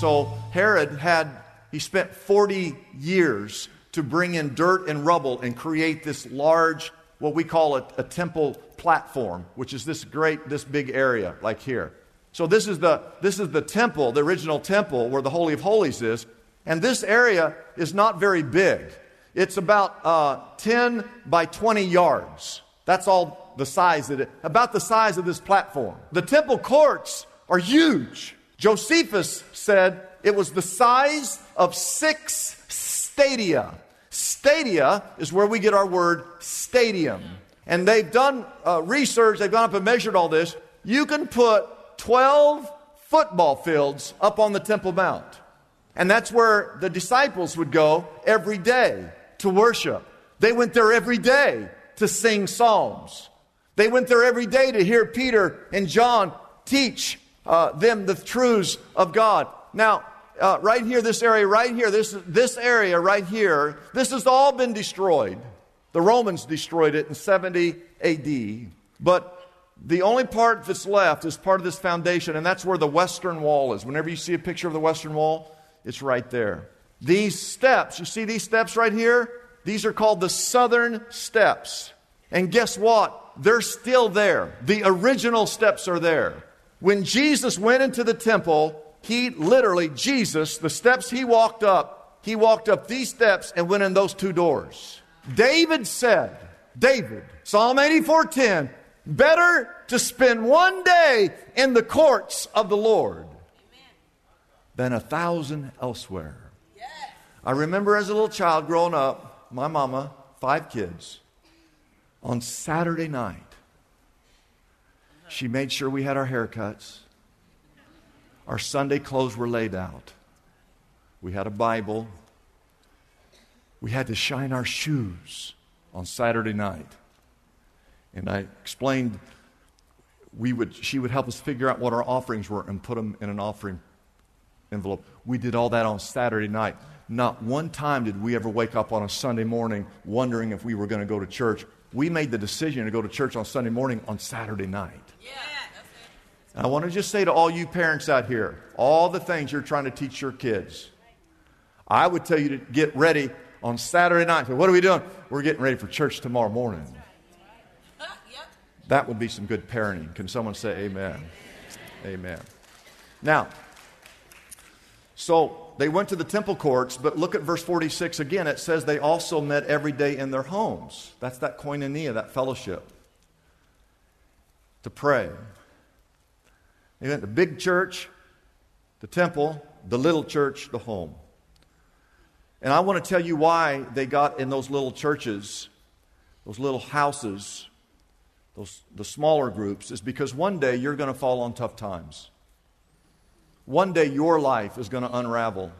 So Herod had, he spent 40 years to bring in dirt and rubble and create this large, what we call a, a temple platform, which is this great, this big area like here. So this is the, this is the temple, the original temple where the Holy of Holies is. And this area is not very big. It's about uh, 10 by 20 yards. That's all the size of it, about the size of this platform. The temple courts are huge. Josephus said it was the size of six stadia. Stadia is where we get our word stadium. And they've done uh, research, they've gone up and measured all this. You can put 12 football fields up on the Temple Mount. And that's where the disciples would go every day to worship. They went there every day to sing psalms. They went there every day to hear Peter and John teach uh, them the truths of God. Now, uh, right here, this area right here, this, this area right here, this has all been destroyed. The Romans destroyed it in 70 AD. But the only part that's left is part of this foundation, and that's where the Western Wall is. Whenever you see a picture of the Western Wall, it's right there. These steps, you see these steps right here? These are called the Southern Steps. And guess what? They're still there. The original steps are there. When Jesus went into the temple, he literally, Jesus, the steps he walked up, he walked up these steps and went in those two doors. David said, David, Psalm 84:10, better to spend one day in the courts of the Lord than a thousand elsewhere. I remember as a little child growing up, my mama, five kids, on Saturday night, she made sure we had our haircuts. Our Sunday clothes were laid out. We had a Bible. We had to shine our shoes on Saturday night. And I explained we would, she would help us figure out what our offerings were and put them in an offering envelope. We did all that on Saturday night. Not one time did we ever wake up on a Sunday morning wondering if we were going to go to church. We made the decision to go to church on Sunday morning on Saturday night. Yeah. I want to just say to all you parents out here, all the things you're trying to teach your kids, I would tell you to get ready on Saturday night. So what are we doing? We're getting ready for church tomorrow morning. That would be some good parenting. Can someone say amen? Amen. Now, so they went to the temple courts, but look at verse 46 again. It says they also met every day in their homes. That's that koinonia, that fellowship, to pray. They went to the big church, the temple, the little church, the home. And I want to tell you why they got in those little churches, those little houses, those, the smaller groups, is because one day you're going to fall on tough times. One day your life is going to unravel.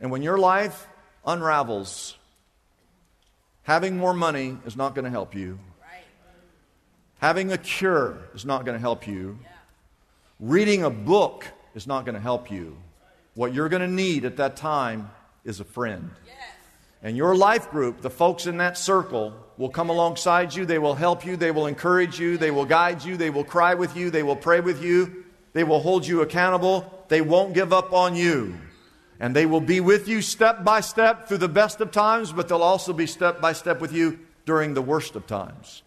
And when your life unravels, having more money is not going to help you. Having a cure is not going to help you. Reading a book is not going to help you. What you're going to need at that time is a friend. And your life group, the folks in that circle, will come alongside you. They will help you. They will encourage you. They will guide you. They will cry with you. They will pray with you. They will hold you accountable. They won't give up on you. And they will be with you step by step through the best of times, but they'll also be step by step with you during the worst of times.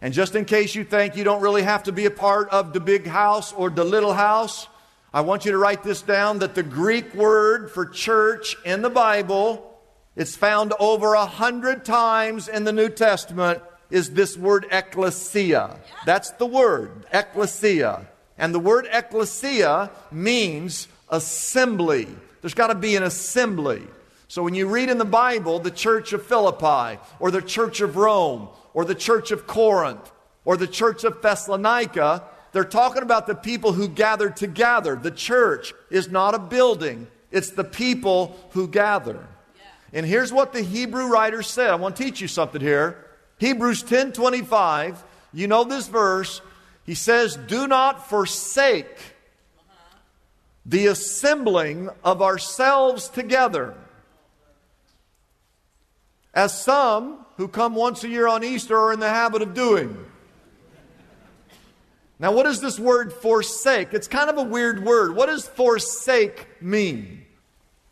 And just in case you think you don't really have to be a part of the big house or the little house, I want you to write this down that the Greek word for church in the Bible, it's found over a hundred times in the New Testament, is this word ecclesia. That's the word, ecclesia. And the word ecclesia means assembly. There's got to be an assembly. So when you read in the Bible the church of Philippi, or the church of Rome, or the church of Corinth, or the church of Thessalonica, they're talking about the people who gathered together. The church is not a building, it's the people who gather. And here's what the Hebrew writer said. I want to teach you something here. Hebrews 10 25. You know this verse. He says, Do not forsake the assembling of ourselves together. As some who come once a year on Easter are in the habit of doing. Now, what does this word forsake? It's kind of a weird word. What does forsake mean?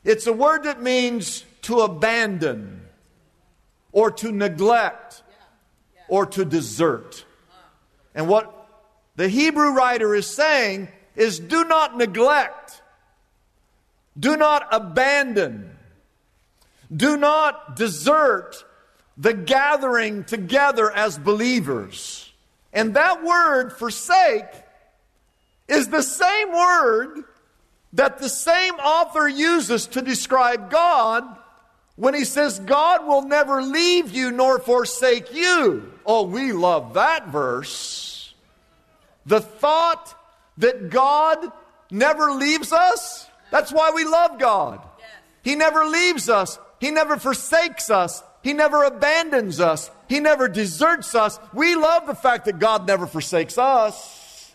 It's a word that means to abandon, or to neglect, or to desert. And what the Hebrew writer is saying is do not neglect, do not abandon, do not desert the gathering together as believers. And that word, forsake, is the same word that the same author uses to describe God when he says, God will never leave you nor forsake you. Oh, we love that verse. The thought that God never leaves us, that's why we love God. He never leaves us, He never forsakes us, He never abandons us, He never deserts us. We love the fact that God never forsakes us.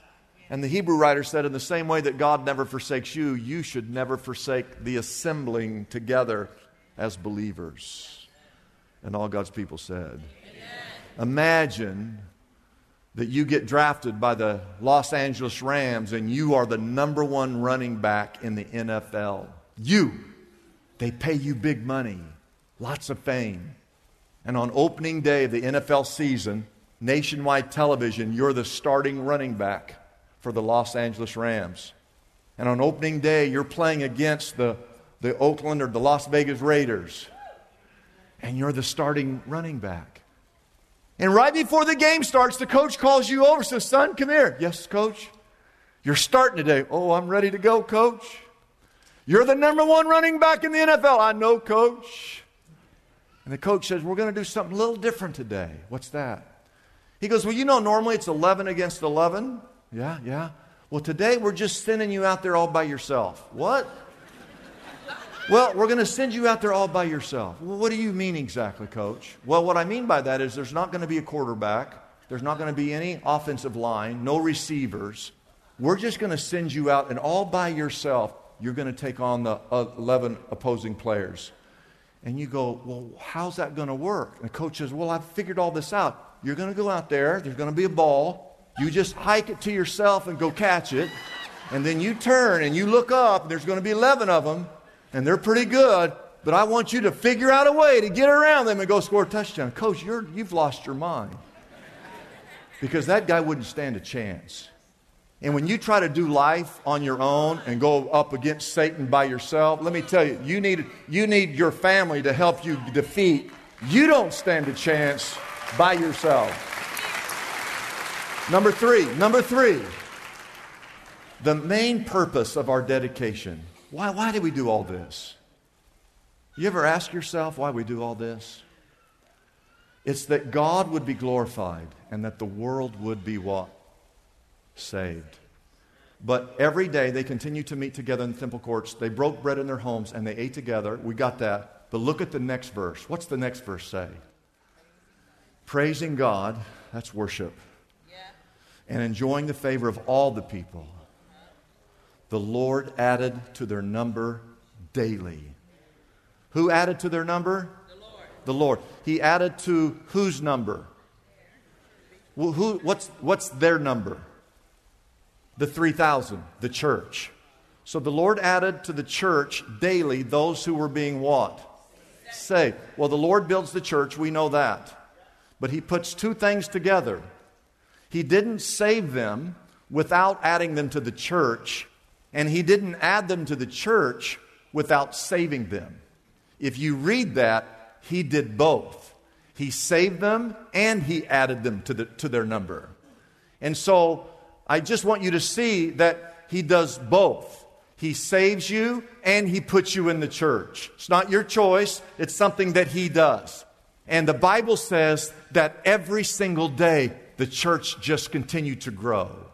And the Hebrew writer said, in the same way that God never forsakes you, you should never forsake the assembling together as believers. And all God's people said, Imagine that you get drafted by the Los Angeles Rams and you are the number one running back in the NFL. You. They pay you big money, lots of fame. And on opening day of the NFL season, nationwide television, you're the starting running back for the Los Angeles Rams. And on opening day, you're playing against the, the Oakland or the Las Vegas Raiders. And you're the starting running back. And right before the game starts, the coach calls you over, says, Son, come here. Yes, coach. You're starting today. Oh, I'm ready to go, coach. You're the number one running back in the NFL. I know, coach. And the coach says, We're going to do something a little different today. What's that? He goes, Well, you know, normally it's 11 against 11. Yeah, yeah. Well, today we're just sending you out there all by yourself. What? Well, we're going to send you out there all by yourself. Well, what do you mean exactly, coach? Well, what I mean by that is there's not going to be a quarterback, there's not going to be any offensive line, no receivers. We're just going to send you out, and all by yourself, you're going to take on the 11 opposing players. And you go, Well, how's that going to work? And the coach says, Well, I've figured all this out. You're going to go out there, there's going to be a ball. You just hike it to yourself and go catch it. And then you turn and you look up, and there's going to be 11 of them and they're pretty good, but I want you to figure out a way to get around them and go score a touchdown. Coach, you're, you've lost your mind. Because that guy wouldn't stand a chance. And when you try to do life on your own and go up against Satan by yourself, let me tell you, you need, you need your family to help you defeat. You don't stand a chance by yourself. Number three, number three, the main purpose of our dedication why, why do we do all this? You ever ask yourself why we do all this? It's that God would be glorified and that the world would be what? Saved. But every day they continue to meet together in the temple courts. They broke bread in their homes and they ate together. We got that. But look at the next verse. What's the next verse say? Praising God, that's worship, yeah. and enjoying the favor of all the people the Lord added to their number daily. Who added to their number? The Lord. The Lord. He added to whose number? Well, who, what's, what's their number? The 3,000, the church. So the Lord added to the church daily those who were being what? Say, Well, the Lord builds the church, we know that. But He puts two things together. He didn't save them without adding them to the church, and He didn't add them to the church without saving them. If you read that, He did both. He saved them and He added them to, the, to their number. And so I just want you to see that He does both. He saves you and He puts you in the church. It's not your choice, it's something that He does. And the Bible says that every single day the church just continued to grow.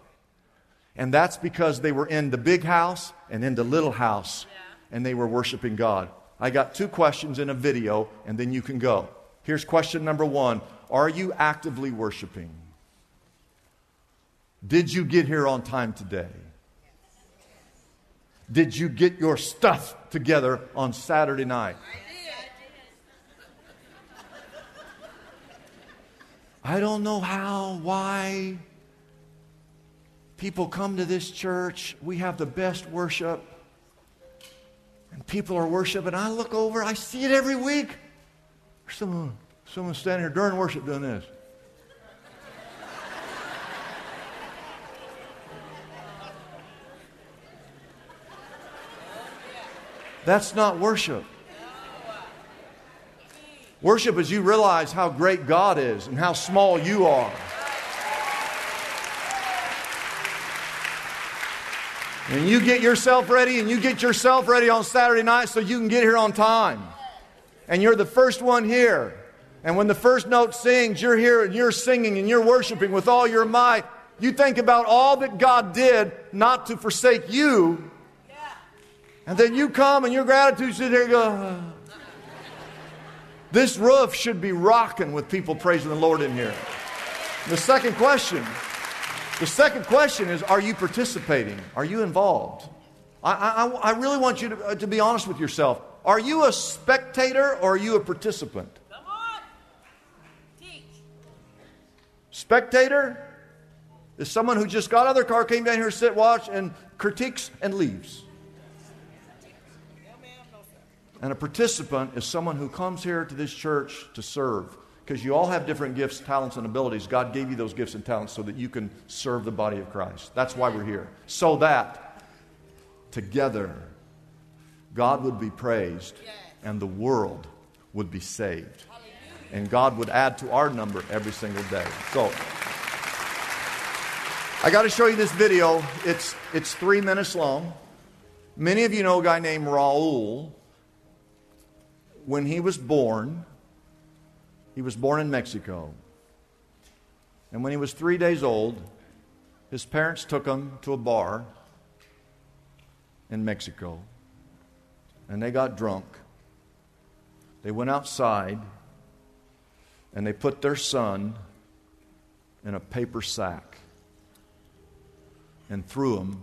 And that's because they were in the big house and in the little house and they were worshiping God. I got two questions in a video and then you can go. Here's question number one Are you actively worshiping? Did you get here on time today? Did you get your stuff together on Saturday night? I don't know how, why people come to this church. We have the best worship. And people are worshiping. I look over, I see it every week. There's someone, someone standing here during worship doing this. That's not worship. Worship is you realize how great God is and how small you are. And you get yourself ready and you get yourself ready on Saturday night so you can get here on time. And you're the first one here. And when the first note sings, you're here and you're singing and you're worshiping with all your might. You think about all that God did not to forsake you, and then you come and your gratitude sit there go, this roof should be rocking with people praising the Lord in here. The second question, the second question is, are you participating? Are you involved? I, I, I really want you to, uh, to be honest with yourself. Are you a spectator or are you a participant? Come on. Teach. Spectator is someone who just got out of their car, came down here, sit, watch, and critiques and leaves. And a participant is someone who comes here to this church to serve. Because you all have different gifts, talents, and abilities. God gave you those gifts and talents so that you can serve the body of Christ. That's why we're here. So that together God would be praised and the world would be saved. And God would add to our number every single day. So I got to show you this video. It's, it's three minutes long. Many of you know a guy named Raul when he was born, he was born in Mexico. And when he was three days old, his parents took him to a bar in Mexico. And they got drunk. They went outside and they put their son in a paper sack and threw him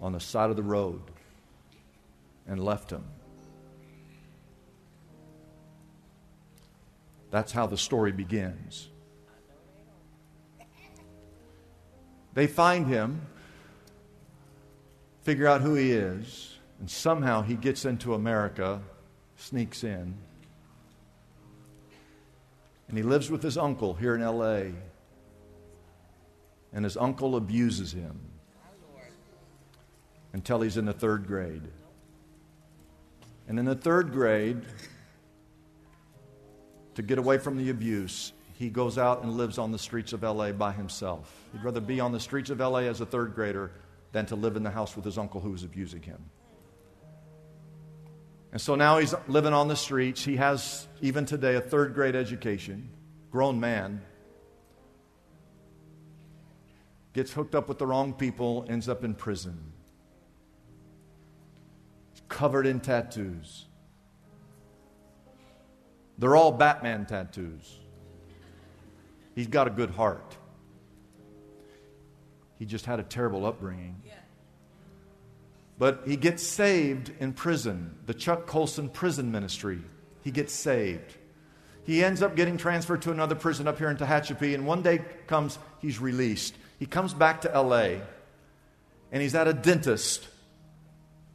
on the side of the road and left him. That's how the story begins. They find him, figure out who he is, and somehow he gets into America, sneaks in, and he lives with his uncle here in LA. And his uncle abuses him until he's in the third grade. And in the third grade, to get away from the abuse, he goes out and lives on the streets of LA by himself. He'd rather be on the streets of LA as a third grader than to live in the house with his uncle who was abusing him. And so now he's living on the streets. He has, even today, a third grade education, grown man. Gets hooked up with the wrong people, ends up in prison. Covered in tattoos. They're all Batman tattoos. He's got a good heart. He just had a terrible upbringing. But he gets saved in prison, the Chuck Colson prison ministry. He gets saved. He ends up getting transferred to another prison up here in Tehachapi, and one day comes, he's released. He comes back to LA, and he's at a dentist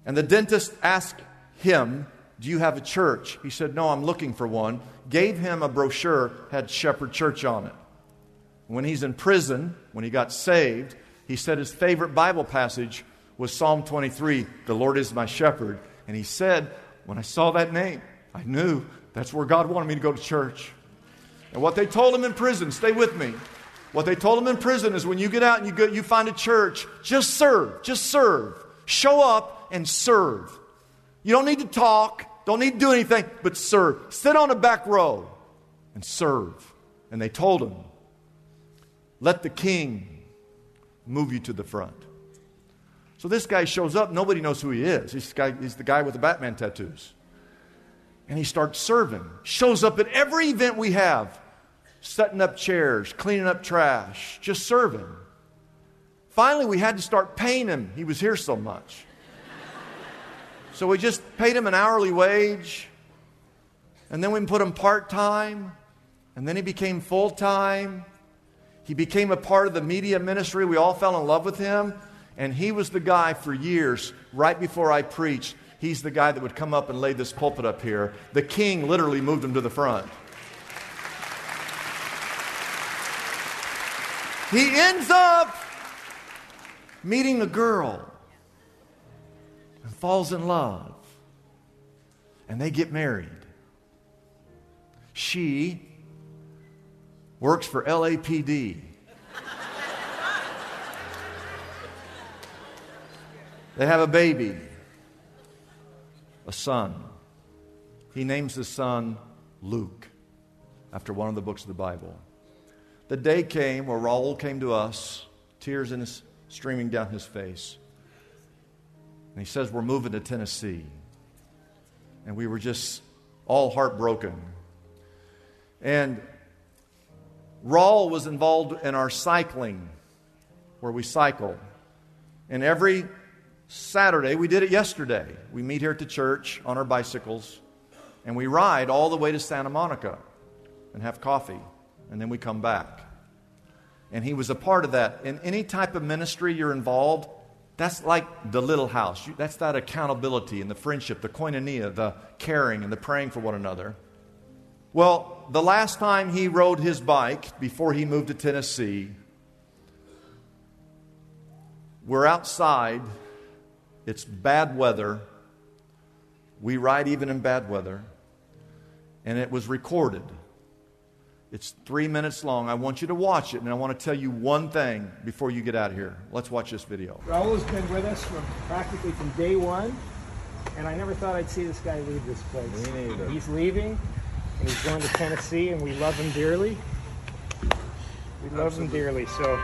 And the dentist asks him, Do you have a church? He said, No, I'm looking for one. Gave him a brochure, had Shepherd Church on it. When he's in prison, when he got saved, he said his favorite Bible passage was Psalm 23 The Lord is my shepherd. And he said, When I saw that name, I knew that's where God wanted me to go to church. And what they told him in prison, stay with me. What they told him in prison is when you get out and you, go, you find a church, just serve, just serve. Show up and serve. You don't need to talk, don't need to do anything, but serve. Sit on the back row and serve. And they told him, let the king move you to the front. So this guy shows up, nobody knows who he is. He's the guy, he's the guy with the Batman tattoos. And he starts serving. Shows up at every event we have, setting up chairs, cleaning up trash, just serving. Finally, we had to start paying him. He was here so much. So we just paid him an hourly wage, and then we put him part time, and then he became full time. He became a part of the media ministry. We all fell in love with him, and he was the guy for years, right before I preached. He's the guy that would come up and lay this pulpit up here. The king literally moved him to the front. He ends up meeting a girl falls in love. And they get married. She works for LAPD. they have a baby, a son. He names the son Luke, after one of the books of the Bible. The day came where Raul came to us, tears in his, streaming down his face. And he says, We're moving to Tennessee. And we were just all heartbroken. And Raul was involved in our cycling, where we cycle. And every Saturday, we did it yesterday. We meet here at the church on our bicycles, and we ride all the way to Santa Monica and have coffee, and then we come back. And he was a part of that. In any type of ministry you're involved, that's like the little house. That's that accountability and the friendship, the koinonia, the caring and the praying for one another. Well, the last time he rode his bike before he moved to Tennessee, we're outside. It's bad weather. We ride even in bad weather. And it was recorded. It's three minutes long. I want you to watch it, and I want to tell you one thing before you get out of here. Let's watch this video. Raul's been with us from practically from day one, and I never thought I'd see this guy leave this place. Me neither. He's leaving, and he's going to Tennessee, and we love him dearly. We love him dearly. So,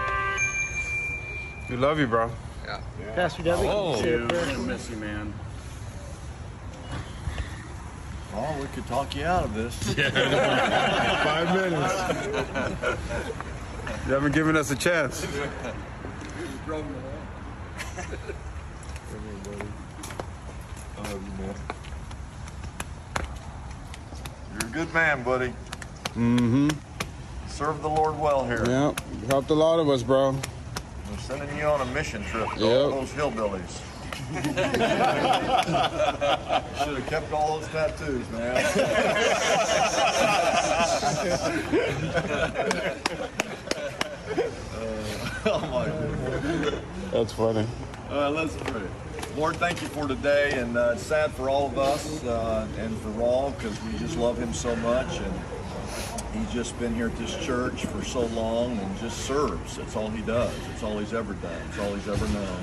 We love you, bro. Yeah. Pastor Dudley, oh. can you say a prayer? miss you, man. Oh, we could talk you out of this. Five minutes. you haven't given us a chance. You're a good man, buddy. Mm-hmm. Serve the Lord well here. Yeah, you helped a lot of us, bro. We're sending you on a mission trip to Yep. all those hillbillies. Should have kept all those tattoos, man. Uh, oh my goodness. That's funny. Uh, let's pray. Lord, thank you for today, and uh, it's sad for all of us uh, and for Raul because we just love him so much, and he's just been here at this church for so long and just serves. That's all he does. It's all he's ever done. It's all he's ever known.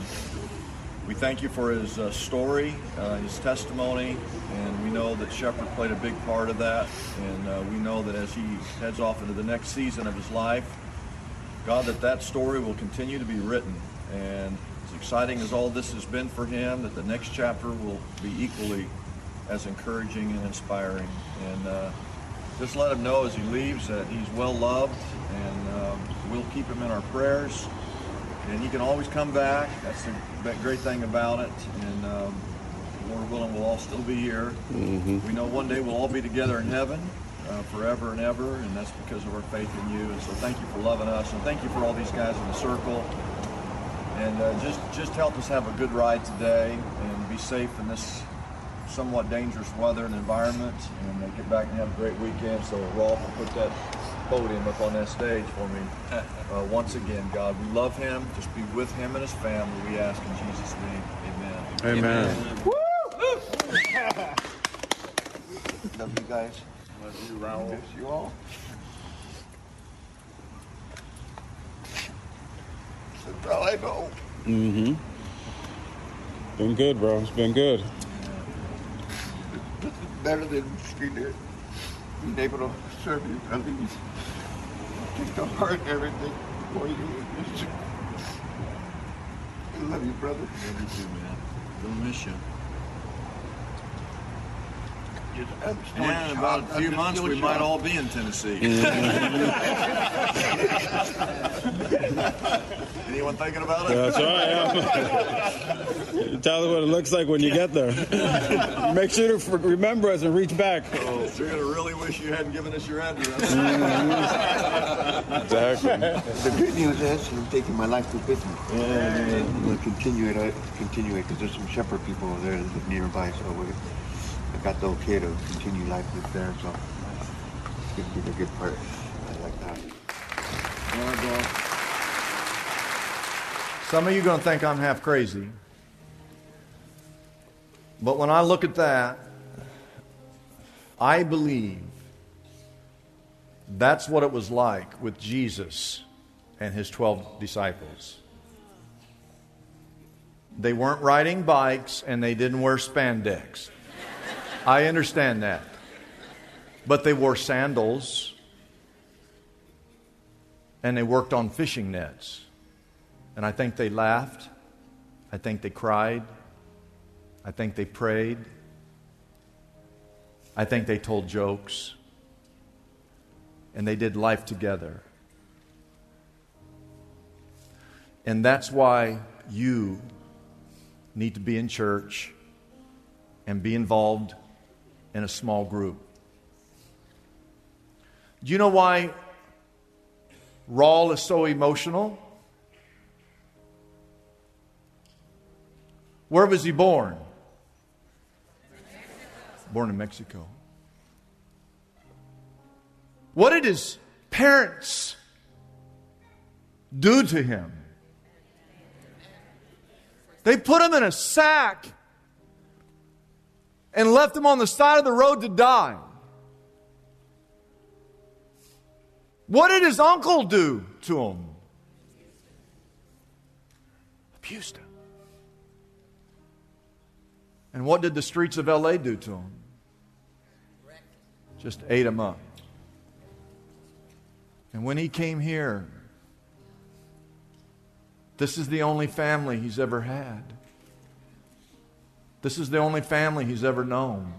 We thank you for his uh, story, uh, his testimony, and we know that Shepherd played a big part of that. And uh, we know that as he heads off into the next season of his life, God, that that story will continue to be written. And as exciting as all this has been for him, that the next chapter will be equally as encouraging and inspiring. And uh, just let him know as he leaves that he's well loved, and um, we'll keep him in our prayers. And he can always come back. That's the great thing about it. And um, Lord willing, we'll all still be here. We know one day we'll all be together in heaven uh, forever and ever, and that's because of our faith in you. And so thank you for loving us, and thank you for all these guys in the circle. And uh, just, just help us have a good ride today and be safe in this somewhat dangerous weather and environment and uh, get back and have a great weekend. So Rolf will put that podium up on that stage for me. Uh, once again, God, we love him. Just be with him and his family. We ask in Jesus' name. Amen. Amen. Love you guys. Love you, Raul. Miss you all. That's all I know. Mm-hmm. Been good, bro. It's been good. Better than being there. Being able to take heart everything for you. I love you, brother. Love you too, man. We'll miss you. Just, I'm just doing And in a about job. a I'm few months, we a might all be in Tennessee. Anyone thinking about it? That's right. Tell them what it looks like when you get there. Make sure to remember us and reach back. Oh, you're gonna really wish you hadn't given us your address. Exactly. The good news is I'm taking my life with me. And I'm going to continue it, uh, continue it, because there's some shepherd people over there that live nearby, so we, I got the okay to continue life with there, so it's going to be a good part. I like that. Some of you are going to think I'm half crazy. But when I look at that, I believe that's what it was like with Jesus and his 12 disciples. They weren't riding bikes and they didn't wear spandex. I understand that. But they wore sandals and they worked on fishing nets. And I think they laughed. I think they cried. I think they prayed. I think they told jokes. And they did life together. And that's why you need to be in church and be involved in a small group. Do you know why Raul is so emotional? Where was he born? Born in Mexico. What did his parents do to him? They put him in a sack and left him on the side of the road to die. What did his uncle do to him? Abused him. And what did the streets of LA do to him? Just ate him up. And when he came here, this is the only family he's ever had. This is the only family he's ever known.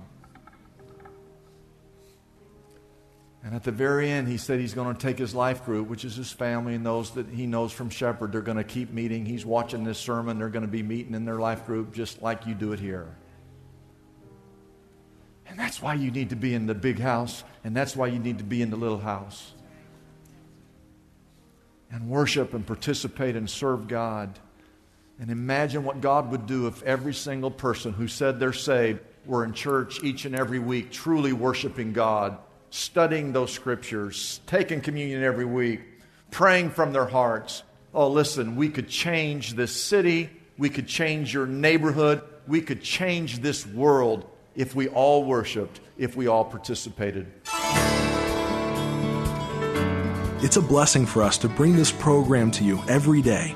And at the very end, he said he's going to take his life group, which is his family and those that he knows from Shepherd. They're going to keep meeting. He's watching this sermon. They're going to be meeting in their life group just like you do it here. And that's why you need to be in the big house, and that's why you need to be in the little house. And worship and participate and serve God. And imagine what God would do if every single person who said they're saved were in church each and every week, truly worshiping God, studying those scriptures, taking communion every week, praying from their hearts. Oh, listen, we could change this city, we could change your neighborhood, we could change this world if we all worshiped, if we all participated. It's a blessing for us to bring this program to you every day.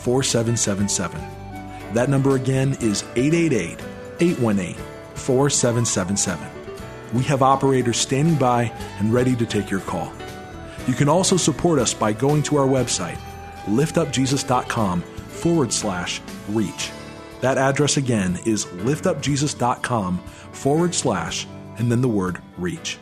4777. That number again is 888 818 4777. We have operators standing by and ready to take your call. You can also support us by going to our website, liftupjesus.com forward slash REACH. That address again is liftupjesus.com forward slash and then the word REACH.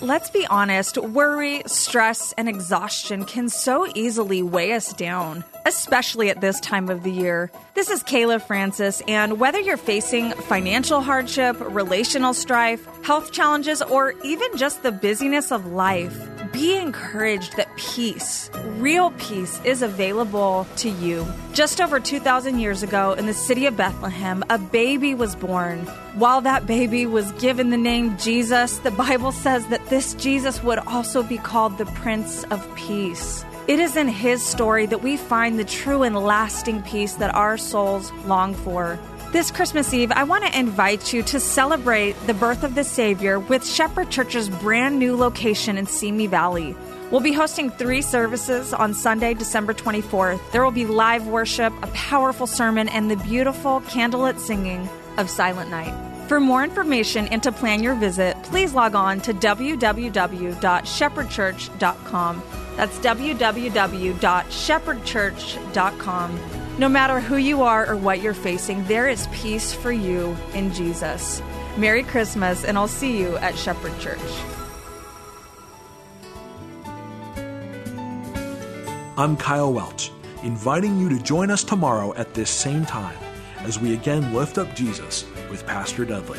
Let's be honest, worry, stress, and exhaustion can so easily weigh us down, especially at this time of the year. This is Kayla Francis, and whether you're facing financial hardship, relational strife, health challenges, or even just the busyness of life, be encouraged that peace, real peace, is available to you. Just over 2,000 years ago, in the city of Bethlehem, a baby was born. While that baby was given the name Jesus, the Bible says that this Jesus would also be called the Prince of Peace. It is in his story that we find the true and lasting peace that our souls long for. This Christmas Eve, I want to invite you to celebrate the birth of the Savior with Shepherd Church's brand new location in Simi Valley. We'll be hosting three services on Sunday, December 24th. There will be live worship, a powerful sermon, and the beautiful candlelit singing of Silent Night. For more information and to plan your visit, please log on to www.shepherdchurch.com. That's www.shepherdchurch.com. No matter who you are or what you're facing, there is peace for you in Jesus. Merry Christmas, and I'll see you at Shepherd Church. I'm Kyle Welch, inviting you to join us tomorrow at this same time as we again lift up Jesus with Pastor Dudley.